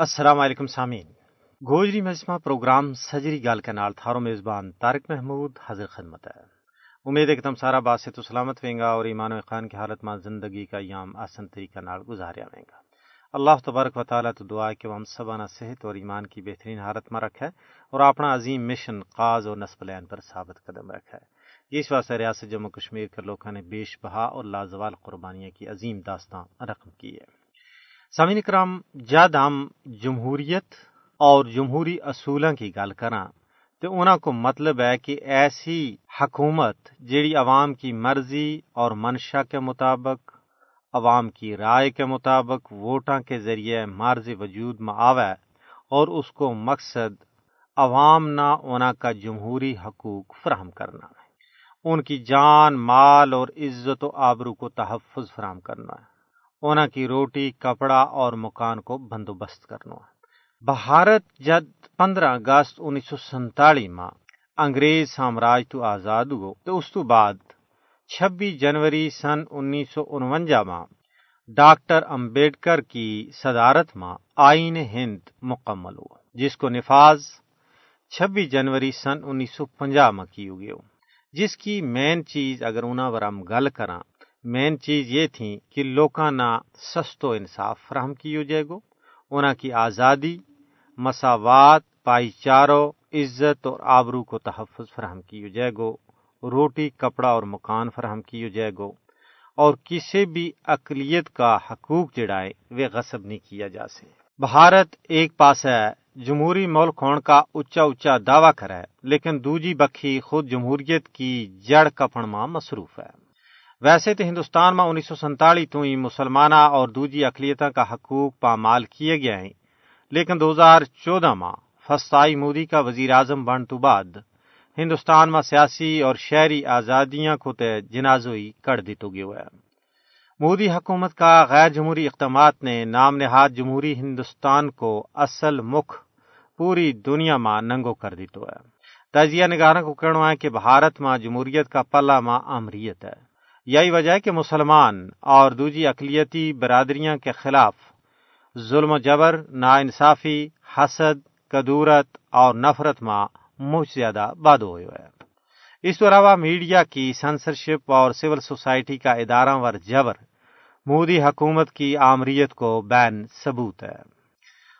السلام علیکم سامعین۔ گوجری مجمع پروگرام سجری گال کے نال تھارو میزبان طارق محمود حاضر خدمت ہے۔ امید ہے کہ تم سارا باسط و سلامت ویں گا اور ایمان و خان کی حالت میں زندگی کا یام آسن طریقہ نال گزاریا ویں گا۔ اللہ تبارک و تعالیٰ تو دعا ہے کہ وہ ہم سبانہ صحت اور ایمان کی بہترین حالت میں رکھے اور اپنا عظیم مشن، قاز اور نصب لین پر ثابت قدم رکھا ہے اس واسطے ریاست جموں کشمیر کے لوگوں نے بیش بہا اور لازوال قربانیاں کی عظیم داستان رقم کی ہے۔ سامعین کرام جد ہم جمہوریت اور جمہوری اصولوں کی گل کراں تو انہوں کو مطلب ہے کہ ایسی حکومت جیڑی عوام کی مرضی اور منشا کے مطابق، عوام کی رائے کے مطابق ووٹاں کے ذریعے مارز وجود میں آوے اور اس کو مقصد عوام نہ اونا کا جمہوری حقوق فراہم کرنا ہے۔ ان کی جان، مال اور عزت و آبرو کو تحفظ فراہم کرنا ہے۔ اونا کی روٹی، کپڑا اور مکان کو بندوبست کرنا۔ بھارت جد پندرہ اگست انیس سو سنتالی ماں انگریز سامراج تو آزاد ہو تو اس تو بعد چھبی جنوری سن انیس سو انونجا ماں ڈاکٹر امبیڈکر کی صدارت ماں آئین ہند مکمل ہوا جس کو نفاذ چھبی جنوری سن انیس سو پنجا میں کی ہوگی ہو جس کی مین چیز اگر انہوں پر ہم گل کراں مین چیز یہ تھی کہ لوکاں نہ سستو انصاف فراہم کی ہو جائے گو انہوں کی آزادی، مساوات پائی چارو عزت اور آبرو کو تحفظ فراہم کی ہو جائے گو، روٹی، کپڑا اور مکان فراہم کی ہو جائے گو، اور کسی بھی اقلیت کا حقوق جڑائے وہ غصب نہیں کیا جا سکے۔ بھارت ایک پاس ہے، جمہوری ملک ہون کا اچا اچا دعویٰ کرے لیکن دوجی بکھی خود جمہوریت کی جڑ کپن ماں مصروف ہے۔ ویسے تو ہندوستان میں انیس سو سنتالی تو ہی مسلمانہ اور دوجی اقلیتوں کا حقوق پامال کیے گئے ہیں۔ لیکن دو ہزار چودہ ماں فسطائی مودی کا وزیر اعظم بن تو بعد ہندوستان میں سیاسی اور شہری آزادیاں کو تے جنازوئی کر دی تو گئے مودی حکومت کا غیر جمہوری اقدامات نے نام نہاد جمہوری ہندوستان کو اصل مکھ پوری دنیا میں ننگو کر دی تو ہے۔ تجزیہ نگاروں کو کہنا ہے کہ بھارت میں جمہوریت کا پلہ ماں امریت ہے۔ یہی وجہ ہے کہ مسلمان اور دوجی اقلیتی برادریاں کے خلاف ظلم و جبر نا انصافی حسد، کدورت اور نفرت ماں مجھ زیادہ باد ہوئے ہے اس کے علاوہ میڈیا کی سنسرشپ اور سول سوسائٹی کا ادارہ ور جبر مودی حکومت کی آمریت کو بین ثبوت ہے۔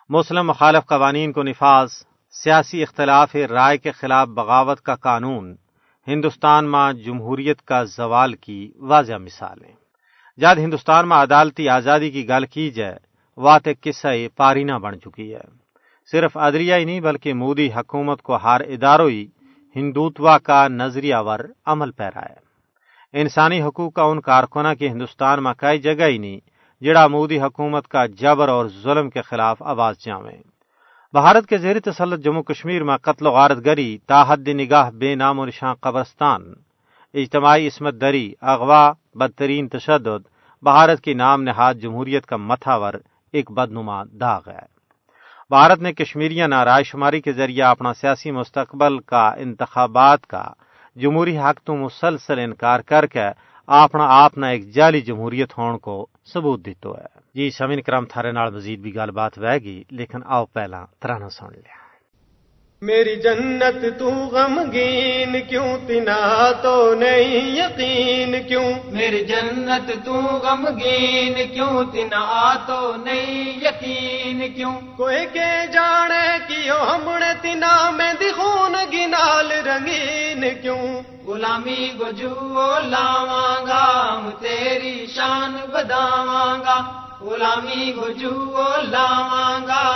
مسلم مخالف قوانین کو نفاذ، سیاسی اختلاف رائے کے خلاف بغاوت کا قانون ہندوستان میں جمہوریت کا زوال کی واضح مثالیں۔ جب ہندوستان میں عدالتی آزادی کی گل کی جائے وات قصہ پارینہ بن چکی ہے۔ صرف ادریا ہی نہیں، بلکہ مودی حکومت کو ہر اداروں ہی ہندوتوا کا نظریہ ور عمل پیرا ہے۔ انسانی حقوق کا ان کارکنہ کی ہندوستان میں کئی جگہ ہی نہیں، جڑا مودی حکومت کا جبر اور ظلم کے خلاف آواز جامیں بھارت کے زیر تسلط جموں کشمیر میں قتل و غارت گری، تاحد نگاہ، بے نام و نشان قبرستان۔ اجتماعی عصمت دری، اغوا، بدترین تشدد۔ بھارت کی نام نہاد جمہوریت کا متھاور ایک بدنما داغ ہے۔ بھارت نے کشمیریاں نہ رائے شماری کے ذریعے اپنا سیاسی مستقبل کا انتخابات کا جمہوری حق تو مسلسل انکار کر کے اپنا آپ نہ ایک جعلی جمہوریت ہون کو ثبوت دیتو ہے جی سمین کرام تھارے نال مزید بھی گل بات وے گی لیکن آؤ پہلا ترانا سن لیا میری جنت تو غمگین کیوں تنا تو نہیں یقین کیوں میری جنت تو غمگین کیوں تنا تو نہیں یقین کیوں کوئی کے جانے کیوں ہمنے تنا میں دخون گنال رنگین کیوں غلامی گجو لاواں گا تیری شان بداواں گا۔ غلامی گجو لاواں گا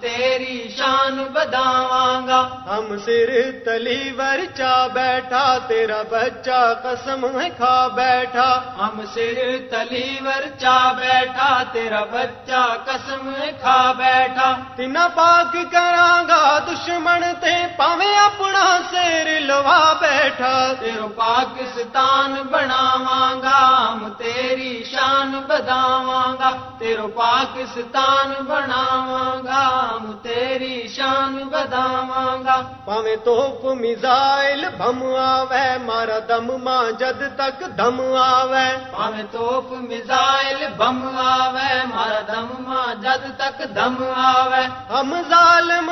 تیری شان بداواں گا۔ ہم سر تلی ور چا بیٹھا تیرا بچہ قسم ہے کھا بیٹھا۔ ہم سر تلی ور چا بیٹھا تیرا بچہ قسم ہے کھا بیٹھا۔ تنا پاک کراں گا دشمن تے پاویں اپنا سر لوا بیٹھا۔ تیرو پاکستان بناواں گا ہم تیری شان بداواں گا۔ تیرو پاکستان بناواں گا تیری شان بداواں گا پاویں توپ میزائل بم آوے مارا دم ماں جد تک دم آوے پاویں توپ میزائل بم آوے مارا دم ماں حد تک دم آوے۔ ہم ظالم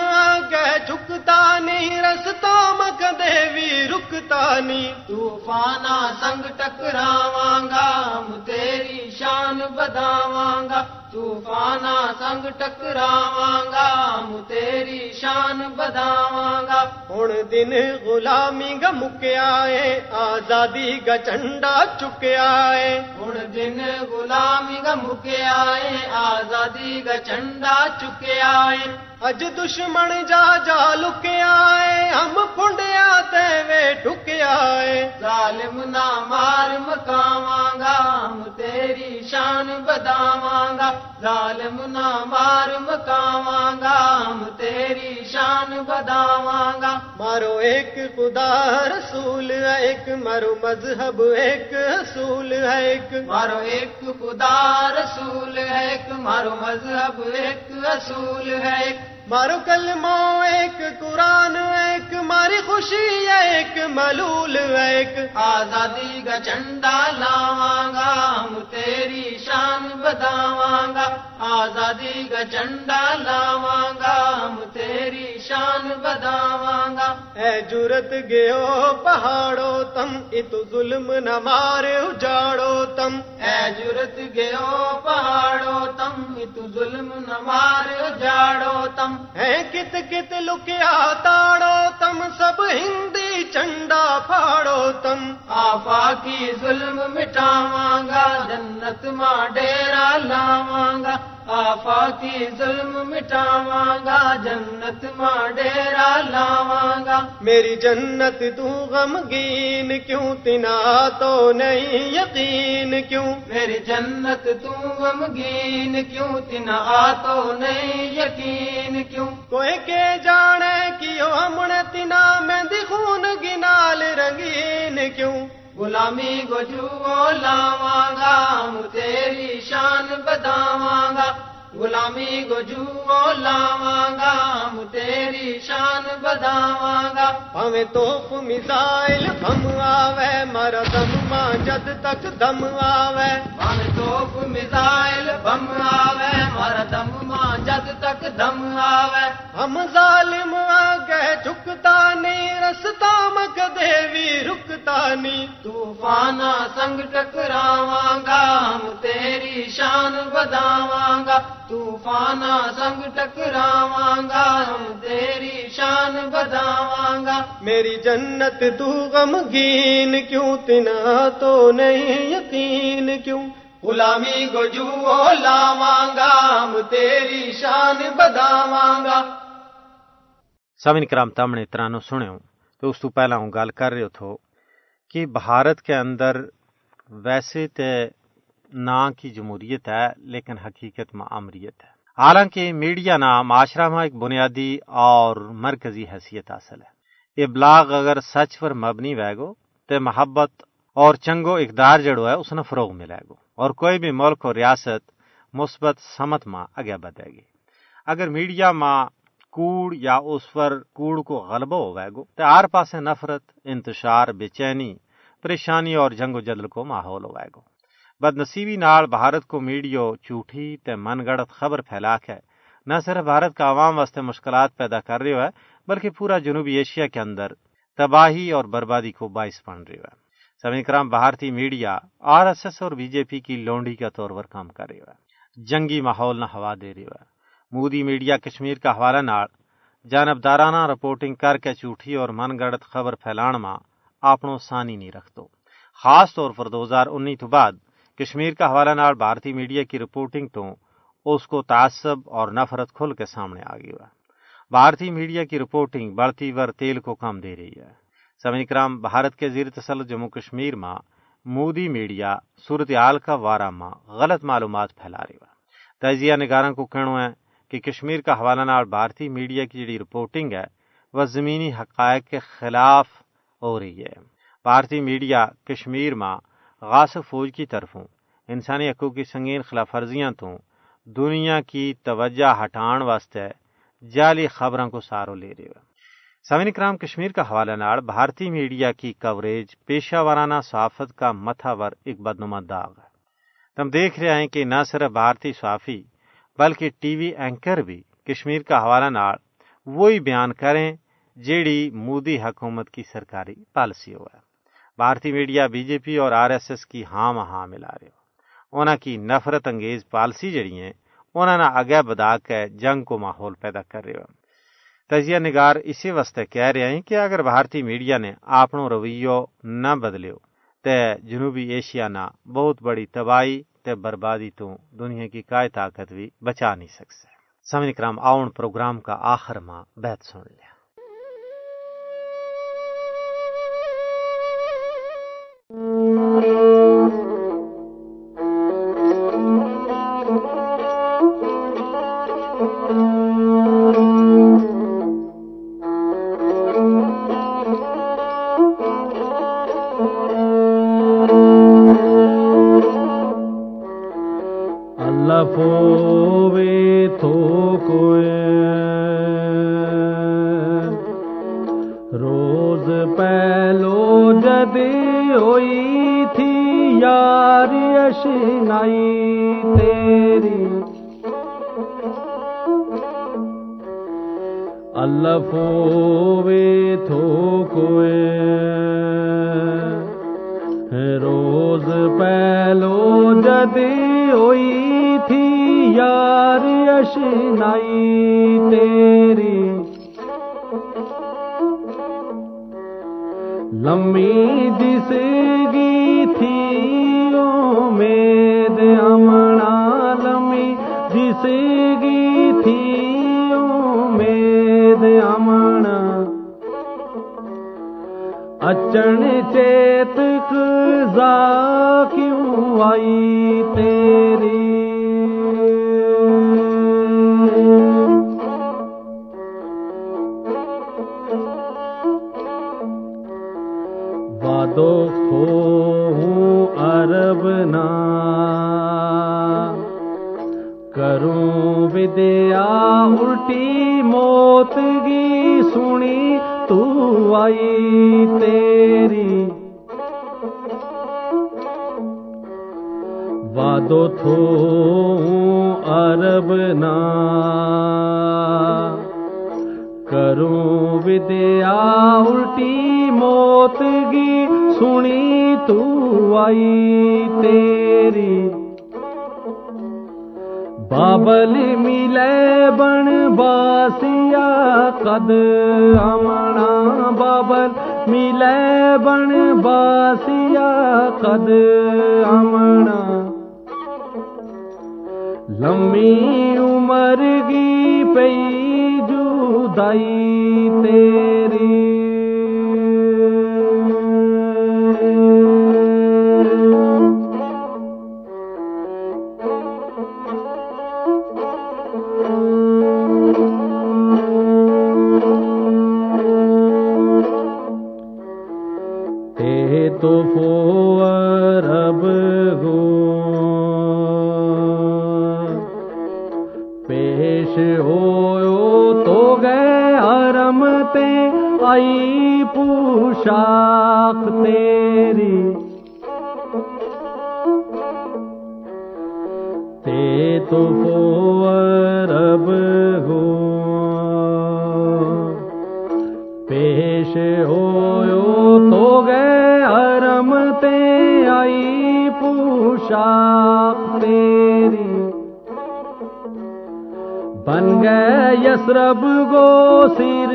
کے جھکتا نہیں رستا مک دیوی رکتا نہیں۔ طوفانہ سنگ ٹکراواں گا، ہم تیری شان بداواں گا۔ طوفان سنگ ٹکراواں گا تیری شان بداواں گا ہوں دن غلامی گا مکیا ہے آزادی گا چنڈا چکیا ہے ہوں دن غلامی گا مکیا ہے آزادی گا چنڈا چکیا ہے اج دشمن جا جا لکیا ہے ہم پنڈیا تے وے ٹکیا ہے ظالم نہ مار مکاواں گا ہم تیری شان بداواں گا ظالم نہ مار مکاواں گا ہم تیری شان بداواں مارو ایک خدا رسول ہے ایک مارو مذہب ایک اصول ہے ایک مارو ایک خدا رسول مارو مذہب ایک رسول ہے مارو کلمہ ایک قرآن ایک ماری خوشی ایک ملول ایک آزادی کا جھنڈا لاواں گا ہم تیری شان بتاواں گا۔ آزادی کا جھنڈا لاواں گا ہم تیری شان بتاواں گا۔ اے جرت گیو پہاڑو تم ات ظلم نہ مارے اجاڑو تم۔ اے جرت گیو تو ظلم نمار جاڑو تم۔ ہے کت کت لکیا تاڑو تم سب ہندی چنڈا پھاڑو تم آفا کی ظلم مٹاواں گا جنت ماں ڈیرا لاواں گا آفا کی ظلم مٹاواں گا جنت ماں ڈیرا لاواں گا میری جنت تو غمگین کیوں تنا تو نہیں یقین کیوں میری جنت تو غم گین کیوں تنا تو نہیں یقین کیوں کوئی کے جانے کیوں ہم نے تنا میں دخون گنال رنگین کیوں؟ غلامی گجو لاواں گا تیری شان بداواں گا غلامی گجو لاواں گا تیری شان بداواں گا ہمیں توپ میزائل ہم آوے مارا دم ماں جد تک دم آوے۔ ہمیں توف میزائل بم آوے مارا دم ماں جد تک دم آوے۔ ہم ظالم رکتا مک دیوی رکتا نی طوفانا سنگ ٹکراواں گا ہم تیری شان بداواں گا طوفانا سنگ ٹکراواں گا ہم تیری شان بداواں گا میری جنت تو غمگین کیوں تنا تو نہیں یقین کیوں غلامی گجو لاواں گا ہم تیری شان بداواں گا سامن کرام نے ترانو سنو تو اس تو پہلا ہوں گال کر رہے تھو کہ بھارت کے اندر ویسے تے نا کی جمہوریت ہے، لیکن حقیقت میں امریت ہے۔ حالانکہ میڈیا نا معاشرہ میں ایک بنیادی اور مرکزی حیثیت حاصل ہے۔ ابلاغ اگر سچ پر مبنی ویگو تے محبت اور چنگو اقدار جڑو ہے، اس نے فروغ ملے گو۔ اور کوئی بھی ملک اور ریاست مثبت سمت ماں اگے بدے گی۔ اگر میڈیا ماں کوڑ یا اس پر کوڑ کو غلبہ ہوئے گو تے آر پاس نفرت، انتشار، بے چینی، پریشانی اور جنگ و جدل کو ماحول ہوئے گو بد نصیبی نال بھارت کو میڈیو چوٹھی تے من گڑت خبر پھیلا کے نہ صرف بھارت کا عوام واسطے مشکلات پیدا کر رہے ہے بلکہ پورا جنوبی ایشیا کے اندر تباہی اور بربادی کو باعث بن رہی ہے سمی کرام، بھارتی میڈیا، آر ایس ایس اور بی جے پی کی لونڈی کا طور پر کام کر رہی ہے جنگی ماحول نہ ہوا دے رہی ہے مودی میڈیا کشمیر کا حوالہ نال جانبدارانہ رپورٹنگ کر کے چوٹھی اور من گڑت خبر پھیلان ماں آپنوں سانی نہیں رکھتو۔ خاص طور پر دو ہزار انیس بعد کشمیر کا حوالہ نال بھارتی میڈیا کی رپورٹنگ تو اس کو تعصب اور نفرت کھل کے سامنے آ گئی بھارتی میڈیا کی رپورٹنگ بڑھتی ور تیل کو کم دے رہی ہے۔ سمی کرام، بھارت کے زیر تسلط جموں کشمیر ماں مودی میڈیا صورتحال کا وارہ ماں غلط معلومات پھیلا رہی ہے۔ تجزیہ نگاروں کو کہنا ہے کہ کشمیر کا حوالہ نال بھارتی میڈیا کی جڑی رپورٹنگ ہے، وہ زمینی حقائق کے خلاف ہو رہی ہے۔ بھارتی میڈیا کشمیر ماں غاصب فوج کی طرفوں انسانی حقوق کی سنگین خلاف ورزیاں تو دنیا کی توجہ ہٹان واسطے جعلی خبروں کو سارو لے رہے ہو۔ سامعین کرام، کشمیر کا حوالہ نال بھارتی میڈیا کی کوریج پیشہ ورانہ صحافت کا متھاور ایک بدنما داغ ہے۔ تم دیکھ رہے ہیں کہ نہ صرف بھارتی صحافی بلکہ ٹی وی اینکر بھی کشمیر کا حوالہ ناڑ وہی بیان کریں جیڑی مودی حکومت کی سرکاری پالیسی ہوا ہے۔ بھارتی میڈیا بی جے پی اور آر ایس ایس کی ہاں ہاں ملا رہے ہو۔ کی نفرت انگیز پالیسی جڑی ہیں انہوں نے آگے بدا کے جنگ کو ماحول پیدا کر رہے ہو۔ تجزیہ نگار اسی واسطے کہہ رہے ہیں کہ اگر بھارتی میڈیا نے اپنو رویو نہ بدلیو، تے جنوبی ایشیا نہ بہت بڑی تباہی تے بربادی تو دنیا کی کائے طاقت بھی بچا نہیں سکسے۔ سمجھ کرام، آؤن پروگرام کا آخر ماں بیت سن لیا۔ روز پہلو جدی ہوئی تھی یار اشنائی تیری الف وے تھو کوئے روز پہلو جدی یار اشنائی تیری۔ لمبی دس گی تھی امید امنا، لمبی دس گی تھی امید امنا۔ اچن چیت خزا کیوں آئی تیری؟ وادو تھو عرب نا کروں ودیا الٹی موت گی سنی تو آئی تیری بابل ملے بن باسیا قد امنا بابل ملے بن باسیا قد امنا لمبی عمر گی پئی جدائی تیری۔ تو فو رب آئی پوشاک تیری۔ تے تو رب گو پیش ہو تو گئے حرم تے آئی پوشاک تیری۔ بن گئے یسرب گو سر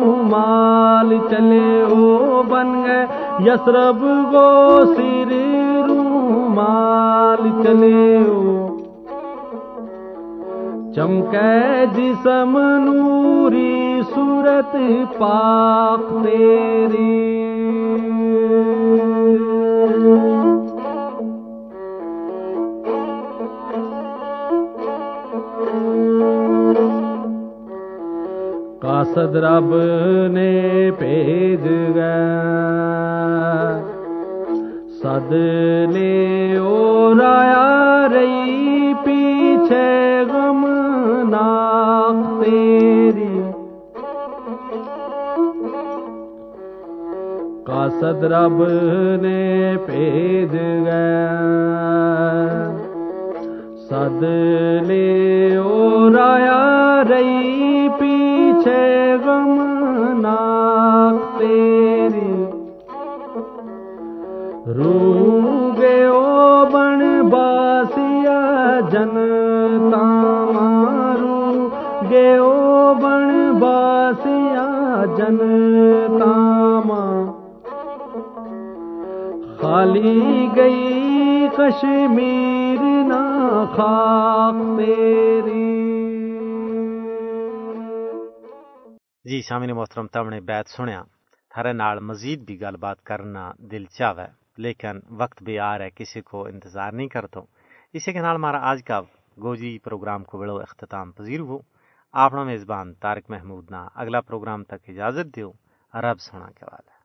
رومال چلے او بن گئے۔ یسرب گو سر رومال چلے او۔ چمکے جسم نوری صورت پاک تیری۔ قاصد رب نے بھیج گیا سد لے اور آیا رہی پیچھے غم ناک تیری قصد رب نے بھیج گیا سد لے اور آیا رہی پیچھے غم ناک تیری رو گے او بن باسیا جنتا مارو۔ گے او بن باسیا جنتا ماں۔ خالی گئی کشمیر نہ خاک تیری۔ جی سامنے محترم، تم نے بیت سنیا۔ تھارے نال مزید بھی گل بات کرنا دل چاہے لیکن وقت بھی آ رہا ہے، کسی کو انتظار نہیں کرتا اسی کے نال ہمارا آج کا گوجی پروگرام کو بڑو اختتام پذیر ہو۔ آپ میزبان تارک محمود نا اگلا پروگرام تک اجازت دیو۔ رب سونا کے بعد